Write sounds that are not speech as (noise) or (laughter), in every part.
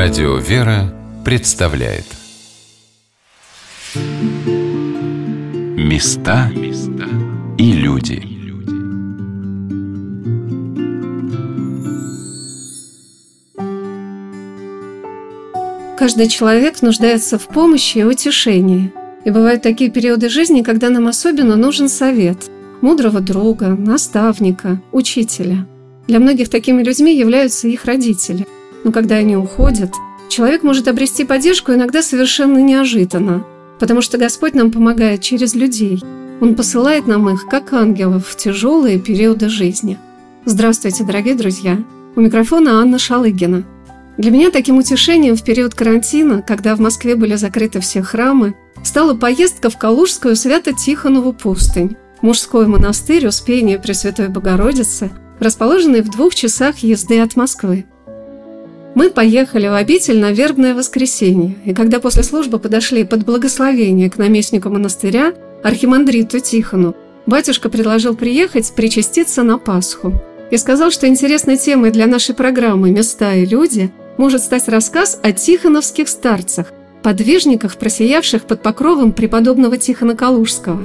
Радио «Вера» представляет Места и люди Каждый человек нуждается в помощи и утешении. И бывают такие периоды жизни, когда нам особенно нужен совет мудрого друга, наставника, учителя. Для многих такими людьми являются их родители – но когда они уходят, человек может обрести поддержку иногда совершенно неожиданно, потому что Господь нам помогает через людей. Он посылает нам их, как ангелов, в тяжелые периоды жизни. Здравствуйте, дорогие друзья! У микрофона Анна Шалыгина. Для меня таким утешением в период карантина, когда в Москве были закрыты все храмы, стала поездка в Калужскую Свято-Тихонову пустынь, мужской монастырь Успения Пресвятой Богородицы, расположенный в двух часах езды от Москвы. Мы поехали в обитель на вербное воскресенье, и когда после службы подошли под благословение к наместнику монастыря, архимандриту Тихону, батюшка предложил приехать причаститься на Пасху. И сказал, что интересной темой для нашей программы «Места и люди» может стать рассказ о тихоновских старцах, подвижниках, просиявших под покровом преподобного Тихона Калужского.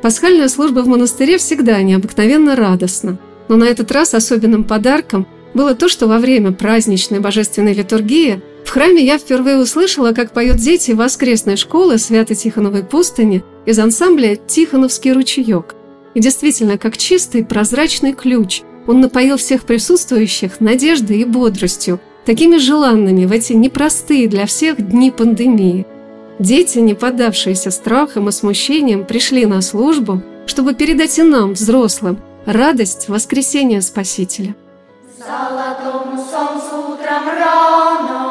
Пасхальная служба в монастыре всегда необыкновенно радостна, но на этот раз особенным подарком – было то, что во время праздничной божественной литургии в храме я впервые услышала, как поют дети воскресной школы Свято-Тихоновой пустыни из ансамбля «Тихоновский ручеек». И действительно, как чистый прозрачный ключ, он напоил всех присутствующих надеждой и бодростью, такими желанными в эти непростые для всех дни пандемии. Дети, не поддавшиеся страхам и смущениям, пришли на службу, чтобы передать и нам, взрослым, радость воскресения Спасителя – Золотому солнцу утром рано,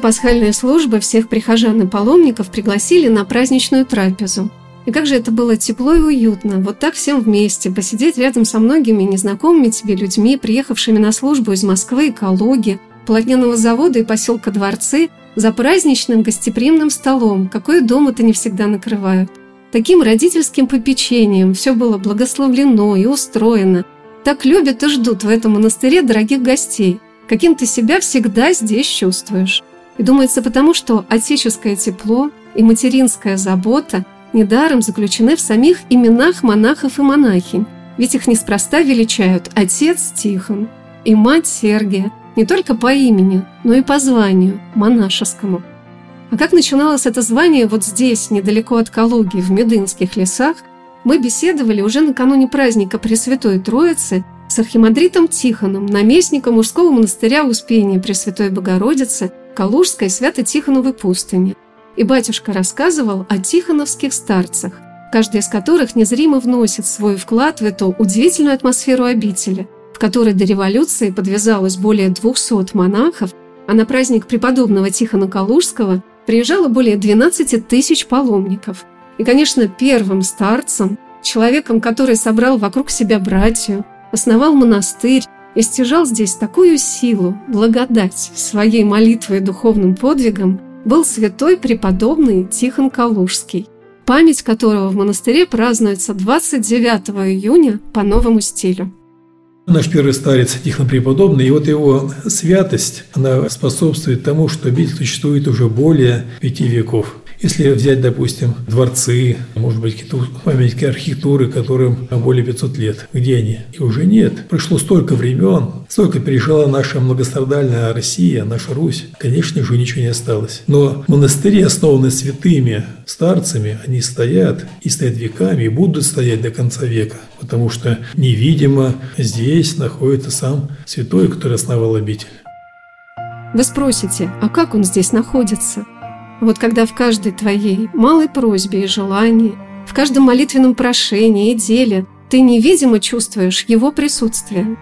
пасхальной службы всех прихожан и паломников пригласили на праздничную трапезу. И как же это было тепло и уютно, вот так всем вместе, посидеть рядом со многими незнакомыми тебе людьми, приехавшими на службу из Москвы и Калуги, полотняного завода и поселка Дворцы, за праздничным гостеприимным столом, какой дом это не всегда накрывают. Таким родительским попечением все было благословлено и устроено. Так любят и ждут в этом монастыре дорогих гостей, каким ты себя всегда здесь чувствуешь. И думается потому, что отеческое тепло и материнская забота недаром заключены в самих именах монахов и монахинь, ведь их неспроста величают отец Тихон и мать Сергия, не только по имени, но и по званию, монашескому. А как начиналось это звание вот здесь, недалеко от Калуги, в Медынских лесах, мы беседовали уже накануне праздника Пресвятой Троицы с архимандритом Тихоном, наместником мужского монастыря Успения Пресвятой Богородицы Калужской Свято-Тихоновой пустыни. И батюшка рассказывал о тихоновских старцах, каждый из которых незримо вносит свой вклад в эту удивительную атмосферу обители, в которой до революции подвязалось более 200 монахов, а на праздник преподобного Тихона Калужского приезжало более 12 тысяч паломников. И, конечно, первым старцем, человеком, который собрал вокруг себя братью, основал монастырь и стяжал здесь такую силу, благодать своей молитвой и духовным подвигом, был святой преподобный Тихон Калужский, память которого в монастыре празднуется 29 июня по новому стилю. Наш первый старец Тихон Преподобный, и вот его святость, она способствует тому, что обитель существует уже более пяти веков. Если взять, допустим, дворцы, может быть, какие-то памятники архитектуры, которым более 500 лет, где они? И уже нет. Прошло столько времен, столько пережила наша многострадальная Россия, наша Русь. Конечно же, ничего не осталось. Но монастыри, основанные святыми старцами, они стоят и стоят веками, и будут стоять до конца века. Потому что невидимо здесь находится сам святой, который основал обитель. Вы спросите, а как он здесь находится? Вот когда в каждой твоей малой просьбе и желании, в каждом молитвенном прошении и деле ты невидимо чувствуешь его присутствие.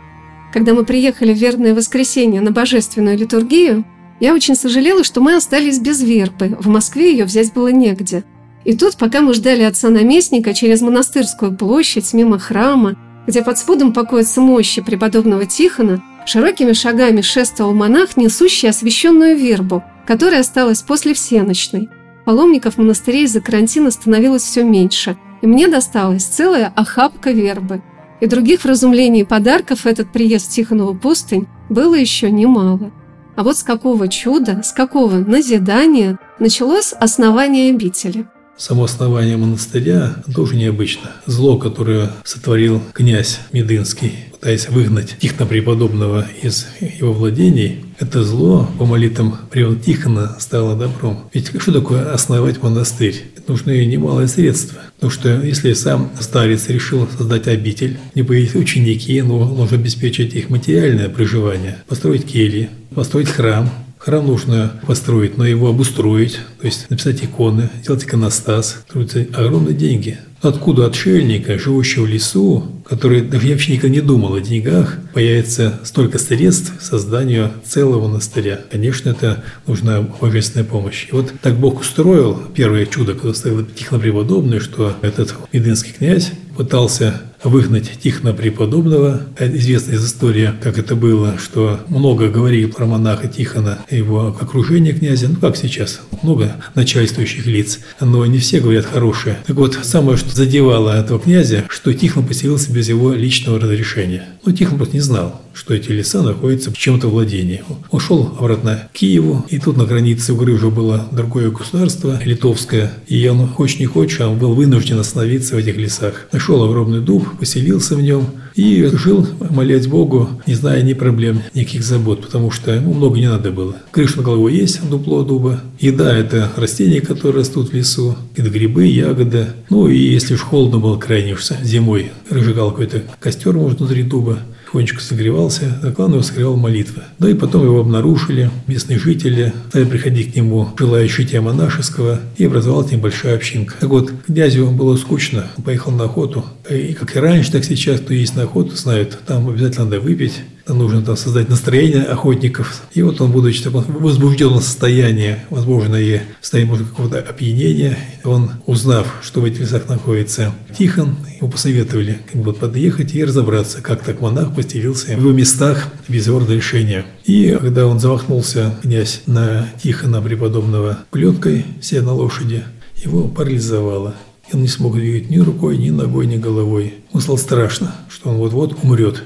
Когда мы приехали в Вербное воскресенье на божественную литургию, я очень сожалела, что мы остались без вербы, в Москве ее взять было негде. И тут, пока мы ждали отца-наместника через монастырскую площадь, мимо храма, где под спудом покоятся мощи преподобного Тихона, Широкими шагами шествовал монах, несущий освященную вербу, которая осталась после всеночной. Паломников монастырей из-за карантина становилось все меньше, и мне досталась целая охапка вербы. И других вразумлений и подарков этот приезд в Тихонову пустынь было еще немало. А вот с какого чуда, с какого назидания началось основание обители – Само основание монастыря тоже необычно. Зло, которое сотворил князь Медынский, пытаясь выгнать Тихона преподобного из его владений, это зло по молитвам привод Тихона стало добром. Ведь что такое основать монастырь? Нужны немалые средства. Потому что если сам старец решил создать обитель, не появились ученики, но нужно обеспечить их материальное проживание, построить кельи, построить храм, Храм нужно построить, но его обустроить, то есть написать иконы, сделать иконостас. Трудятся огромные деньги. Откуда отшельника, живущего в лесу, который даже вообще никогда не думал о деньгах, появится столько средств к созданию целого монастыря? Конечно, это нужна божественная помощь. И вот так Бог устроил первое чудо, когда ставил Тихонопреподобный, что этот медынский князь пытался выгнать Тихона Преподобного. Известна из истории, как это было, что много говорили про монаха Тихона и его окружение князя, ну как сейчас, много начальствующих лиц, но не все говорят хорошие. Так вот, самое, что задевало этого князя, что Тихон поселился без его личного разрешения. Ну, Тихон просто не знал, что эти леса находятся в чем-то владении. Он шел обратно к Киеву, и тут на границе у уже было другое государство, литовское, и он, хочешь не хочешь, он был вынужден остановиться в этих лесах. Нашел огромный дуб, поселился в нем и жил, молясь Богу, не зная ни проблем, никаких забот, потому что ему много не надо было. Крыша на голову есть, дупло дуба. Еда – это растения, которые растут в лесу, это грибы, ягоды. Ну и если уж холодно было крайне зимой, разжигал какой-то костер, может, внутри дуба, тихонечко согревался, а главное, согревал молитва. Да и потом его обнаружили местные жители, стали приходить к нему желающие тем монашеского, и образовалась небольшая общинка. Так вот, князю было скучно, он поехал на охоту, и как и раньше, так сейчас, кто есть на охоту, знают, там обязательно надо выпить, нужно там создать настроение охотников. И вот он, будучи в таком возбужденном состоянии, возможно, и в состоянии может, какого-то опьянения, он, узнав, что в этих лесах находится Тихон, ему посоветовали как бы подъехать и разобраться, как так монах постелился в его местах без его разрешения. И когда он замахнулся, князь, на Тихона преподобного плеткой, сидя на лошади, его парализовало. И он не смог двигать ни рукой, ни ногой, ни головой. Ему стало страшно, что он вот-вот умрет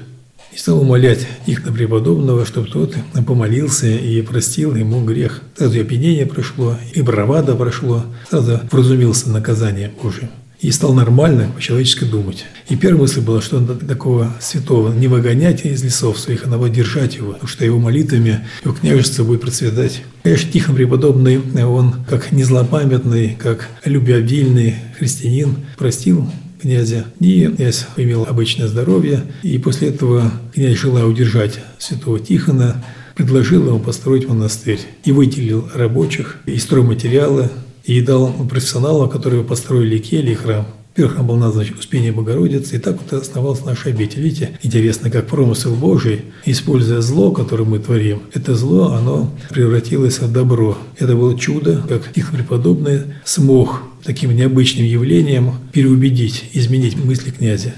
и стал умолять их на преподобного, чтобы тот помолился и простил ему грех. Сразу и опьянение прошло, и бравада прошло, сразу вразумился наказание Божие. И стал нормально по-человечески думать. И первая мысль была, что надо такого святого не выгонять из лесов своих, а надо держать его, потому что его молитвами его княжество будет процветать. Конечно, Тихон преподобный, он как незлопамятный, как любвеобильный христианин простил князя. И князь имел обычное здоровье, и после этого князь, желая удержать святого Тихона, предложил ему построить монастырь и выделил рабочих и стройматериалы, и дал профессионалам, которые построили кельи и храм. Храм был назван Успение Богородицы, и так вот основался наш обитель. Видите, интересно, как промысел Божий, используя зло, которое мы творим, это зло, оно превратилось в добро. Это было чудо, как Тихо Преподобный смог таким необычным явлением переубедить, изменить мысли князя.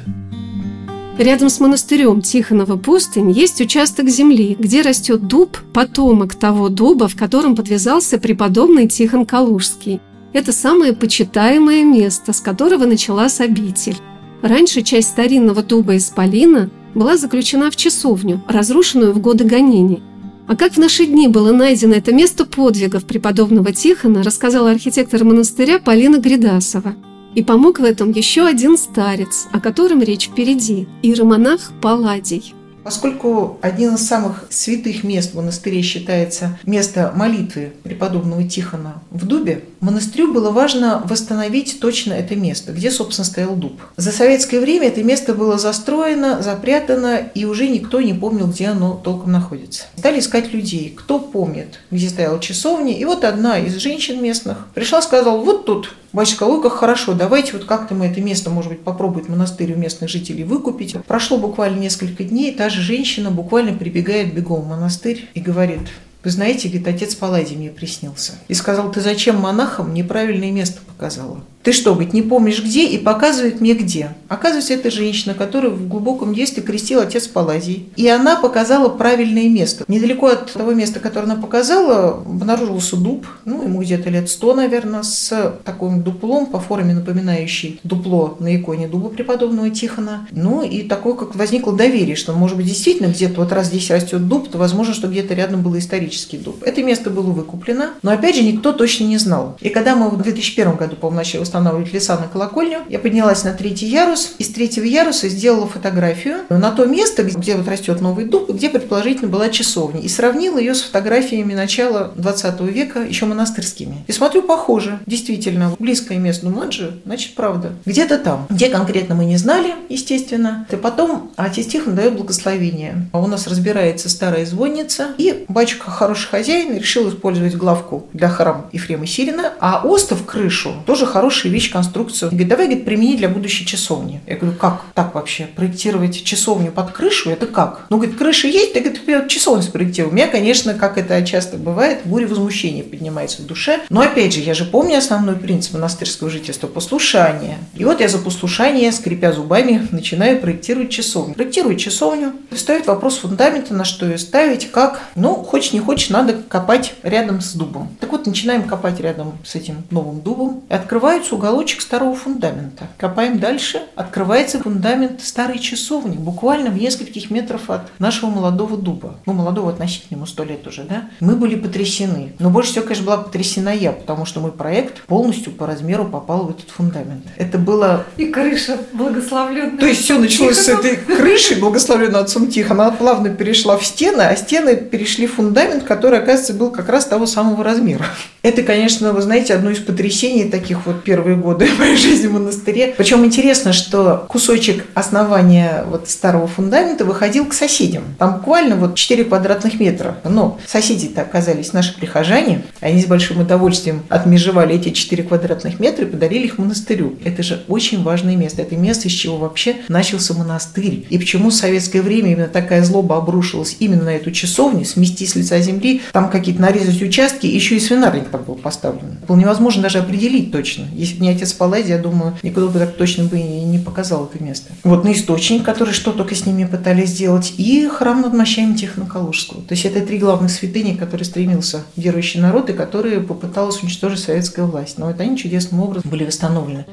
Рядом с монастырем Тихонова пустынь есть участок земли, где растет дуб, потомок того дуба, в котором подвязался преподобный Тихон Калужский. Это самое почитаемое место, с которого началась обитель. Раньше часть старинного дуба из Полина была заключена в часовню, разрушенную в годы гонений. А как в наши дни было найдено это место подвигов преподобного Тихона, рассказала архитектор монастыря Полина Гридасова. И помог в этом еще один старец, о котором речь впереди – иеромонах Палладий. Поскольку один из самых святых мест в монастыре считается место молитвы преподобного Тихона в Дубе, монастырю было важно восстановить точно это место, где, собственно, стоял дуб. За советское время это место было застроено, запрятано, и уже никто не помнил, где оно толком находится. Стали искать людей, кто помнит, где стояла часовня. И вот одна из женщин местных пришла, сказала, вот тут Батюшка Лука, хорошо, давайте вот как-то мы это место, может быть, попробуем монастырь у местных жителей выкупить. Прошло буквально несколько дней, та же женщина буквально прибегает бегом в монастырь и говорит, вы знаете, говорит, отец Палладий мне приснился. И сказал, ты зачем монахам неправильное место показала? Ты что, говорит, не помнишь где? И показывает мне где. Оказывается, это женщина, которая в глубоком детстве крестил отец Палазий. И она показала правильное место. Недалеко от того места, которое она показала, обнаружился дуб, ну, ему где-то лет сто, наверное, с таким дуплом по форме напоминающий дупло на иконе дуба преподобного Тихона. Ну, и такое, как возникло доверие, что, может быть, действительно где-то вот раз здесь растет дуб, то возможно, что где-то рядом был исторический дуб. Это место было выкуплено, но, опять же, никто точно не знал. И когда мы в 2001 году, по-моему, начали устанавливать леса на колокольню. Я поднялась на третий ярус, из третьего яруса сделала фотографию на то место, где вот растет новый дуб, где предположительно была часовня, и сравнила ее с фотографиями начала 20 века, еще монастырскими. И смотрю, похоже, действительно, близкое место, ну, же, значит, правда. Где-то там. Где конкретно мы не знали, естественно. И потом отец Тихон дает благословение. У нас разбирается старая звонница, и батюшка, хороший хозяин, решил использовать главку для храма Ефрема Сирина, а остов крышу тоже хорошая вещь, конструкцию. Он говорит, давай говорит, примени для будущей часовни. Я говорю, как так вообще? Проектировать часовню под крышу? Это как? Ну, говорит, крыша есть, ты, говорит, часовню спроектировал. У меня, конечно, как это часто бывает, буря возмущения поднимается в душе. Но опять же, я же помню основной принцип монастырского жительства – послушание. И вот я за послушание, скрипя зубами, начинаю проектировать часовню. Проектирую часовню, ставит вопрос фундамента, на что ее ставить, как. Ну, хочешь не хочешь, надо копать рядом с дубом. Так вот, начинаем копать рядом с этим новым дубом. И открываются уголочек старого фундамента. Копаем дальше, открывается фундамент старой часовни, буквально в нескольких метров от нашего молодого дуба. Ну, молодого относительно, ему сто лет уже, да? Мы были потрясены. Но больше всего, конечно, была потрясена я, потому что мой проект полностью по размеру попал в этот фундамент. Это было... И крыша благословленная. То есть все началось с этой крыши, благословленной отцом Тихона. Она плавно перешла в стены, а стены перешли в фундамент, который, оказывается, был как раз того самого размера. Это, конечно, вы знаете, одно из потрясений таких вот первые годы (laughs) моей жизни в монастыре. Причем интересно, что кусочек основания вот старого фундамента выходил к соседям. Там буквально вот 4 квадратных метра. Но соседи-то оказались наши прихожане. Они с большим удовольствием отмежевали эти 4 квадратных метра и подарили их монастырю. Это же очень важное место. Это место, из чего вообще начался монастырь. И почему в советское время именно такая злоба обрушилась именно на эту часовню, смести с лица земли, там какие-то нарезать участки, еще и свинарник там был поставлен. Было невозможно даже определить точно. Если бы не отец Палладий, я думаю, никто бы так точно бы и не показал это место. Вот на источник, который что только с ними пытались сделать, и храм над мощами Тихоноколужского. То есть это три главных святыни, которые стремился верующий народ и которые попыталась уничтожить советская власть. Но это они чудесным образом были восстановлены.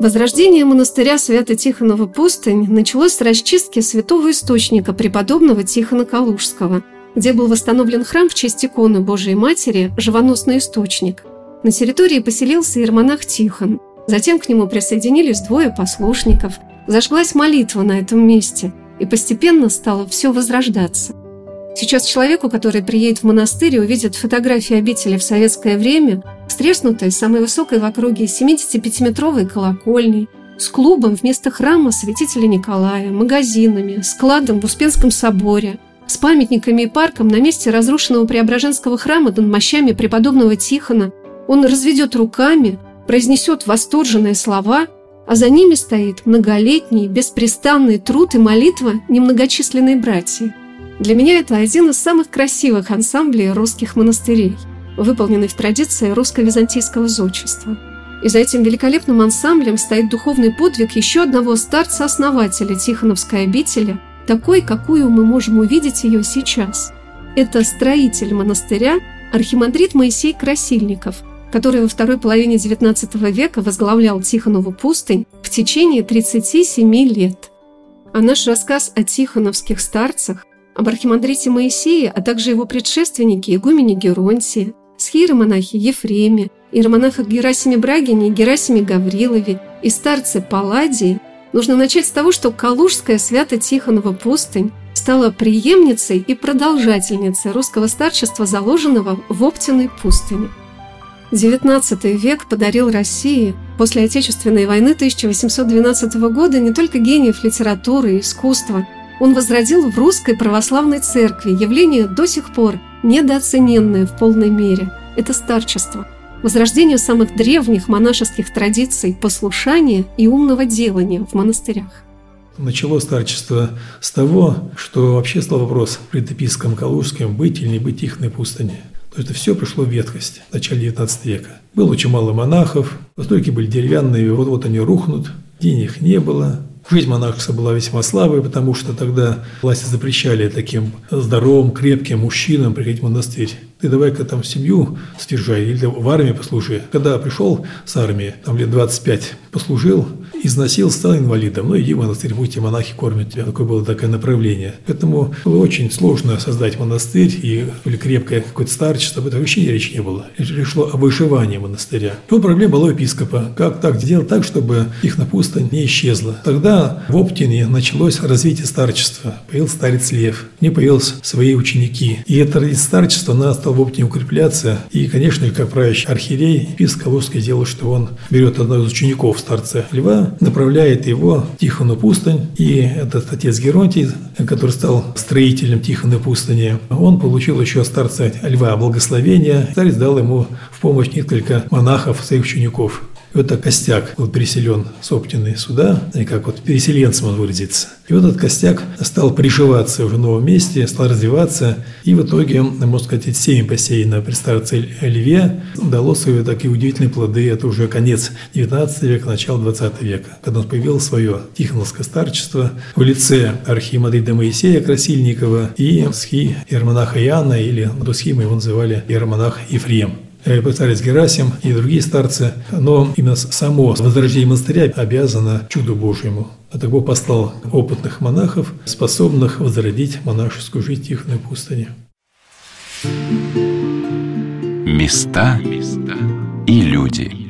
Возрождение монастыря Свято-Тихонова пустынь началось с расчистки святого источника преподобного Тихона Калужского, где был восстановлен храм в честь иконы Божией Матери «Живоносный источник», на территории поселился иеромонах Тихон. Затем к нему присоединились двое послушников. Зажглась молитва на этом месте, и постепенно стало все возрождаться. Сейчас человеку, который приедет в монастырь и увидит фотографии обители в советское время, с треснутой, самой высокой в округе 75-метровой колокольней, с клубом вместо храма святителя Николая, магазинами, складом в Успенском соборе, с памятниками и парком на месте разрушенного Преображенского храма над мощами преподобного Тихона – он разведет руками, произнесет восторженные слова, а за ними стоит многолетний, беспрестанный труд и молитва немногочисленной братьи. Для меня это один из самых красивых ансамблей русских монастырей, выполненный в традиции русско-византийского зодчества. И за этим великолепным ансамблем стоит духовный подвиг еще одного старца-основателя Тихоновской обители, такой, какую мы можем увидеть ее сейчас. Это строитель монастыря архимандрит Моисей Красильников – который во второй половине XIX века возглавлял Тихонову пустынь в течение 37 лет. А наш рассказ о тихоновских старцах об архимандрите Моисее, а также его предшественнике игумене Геронтии, схиеромонахе Ефреме, иеромонахах Герасиме Брагине и Герасиме Гаврилове и старце Палладии, нужно начать с того, что Калужская Свято-Тихонова пустынь стала преемницей и продолжательницей русского старчества, заложенного в Оптиной пустыне. XIX век подарил России после Отечественной войны 1812 года не только гениев литературы и искусства, он возродил в русской православной церкви явление до сих пор недооцененное в полной мере – это старчество, возрождение самых древних монашеских традиций послушания и умного делания в монастырях. Начало старчество с того, что вообще стал вопрос пред епископом Калужским быть или не быть Тихоной пустыне. То есть это все пришло в ветхость в начале XIX века. Было очень мало монахов, постройки были деревянные, вот-вот они рухнут, денег не было, Жизнь монашества была весьма слабой, потому что тогда власти запрещали таким здоровым, крепким мужчинам приходить в монастырь. Ты давай-ка там семью содержай или в армии послужи. Когда пришел с армии, там лет 25 послужил, износил, стал инвалидом. Ну, иди в монастырь, будьте монахи, кормят тебя. Такое было такое направление. Поэтому было очень сложно создать монастырь и или крепкое какое-то старчество. Об этом вообще речи не было. Речь шла о выживании монастыря. Вот проблема была у епископа. Как так сделать так, чтобы их на пустынь не исчезла. Тогда в Оптине началось развитие старчества. Появился старец Лев. Не появились свои ученики. И это старчество, она стала в Оптине укрепляться. И, конечно, как правящий архиерей, епископ Калужский делал, что он берет одного из учеников старца Льва, направляет его в Тихону пустынь. И этот отец Геронтий, который стал строителем Тихоной пустыни, он получил еще от старца Льва благословение. Старец дал ему в помощь несколько монахов, своих учеников. Этот костяк был переселен с Оптины сюда, и как вот переселенцем он выразится. И вот этот костяк стал приживаться уже в новом месте, стал развиваться, и в итоге, можно сказать, семя посеяно при старце Льве дало свои такие удивительные плоды. Это уже конец 19 века, начало 20 века, когда он появил свое Тихоновское старчество в лице архимандрита Моисея Красильникова и схи Ермонаха Иоанна, или до схимы его называли Ермонах Ефрем старец Герасим и другие старцы, но именно само возрождение монастыря обязано чуду Божьему. А так Бог послал опытных монахов, способных возродить монашескую жизнь в Тихоной пустыне. Места и люди –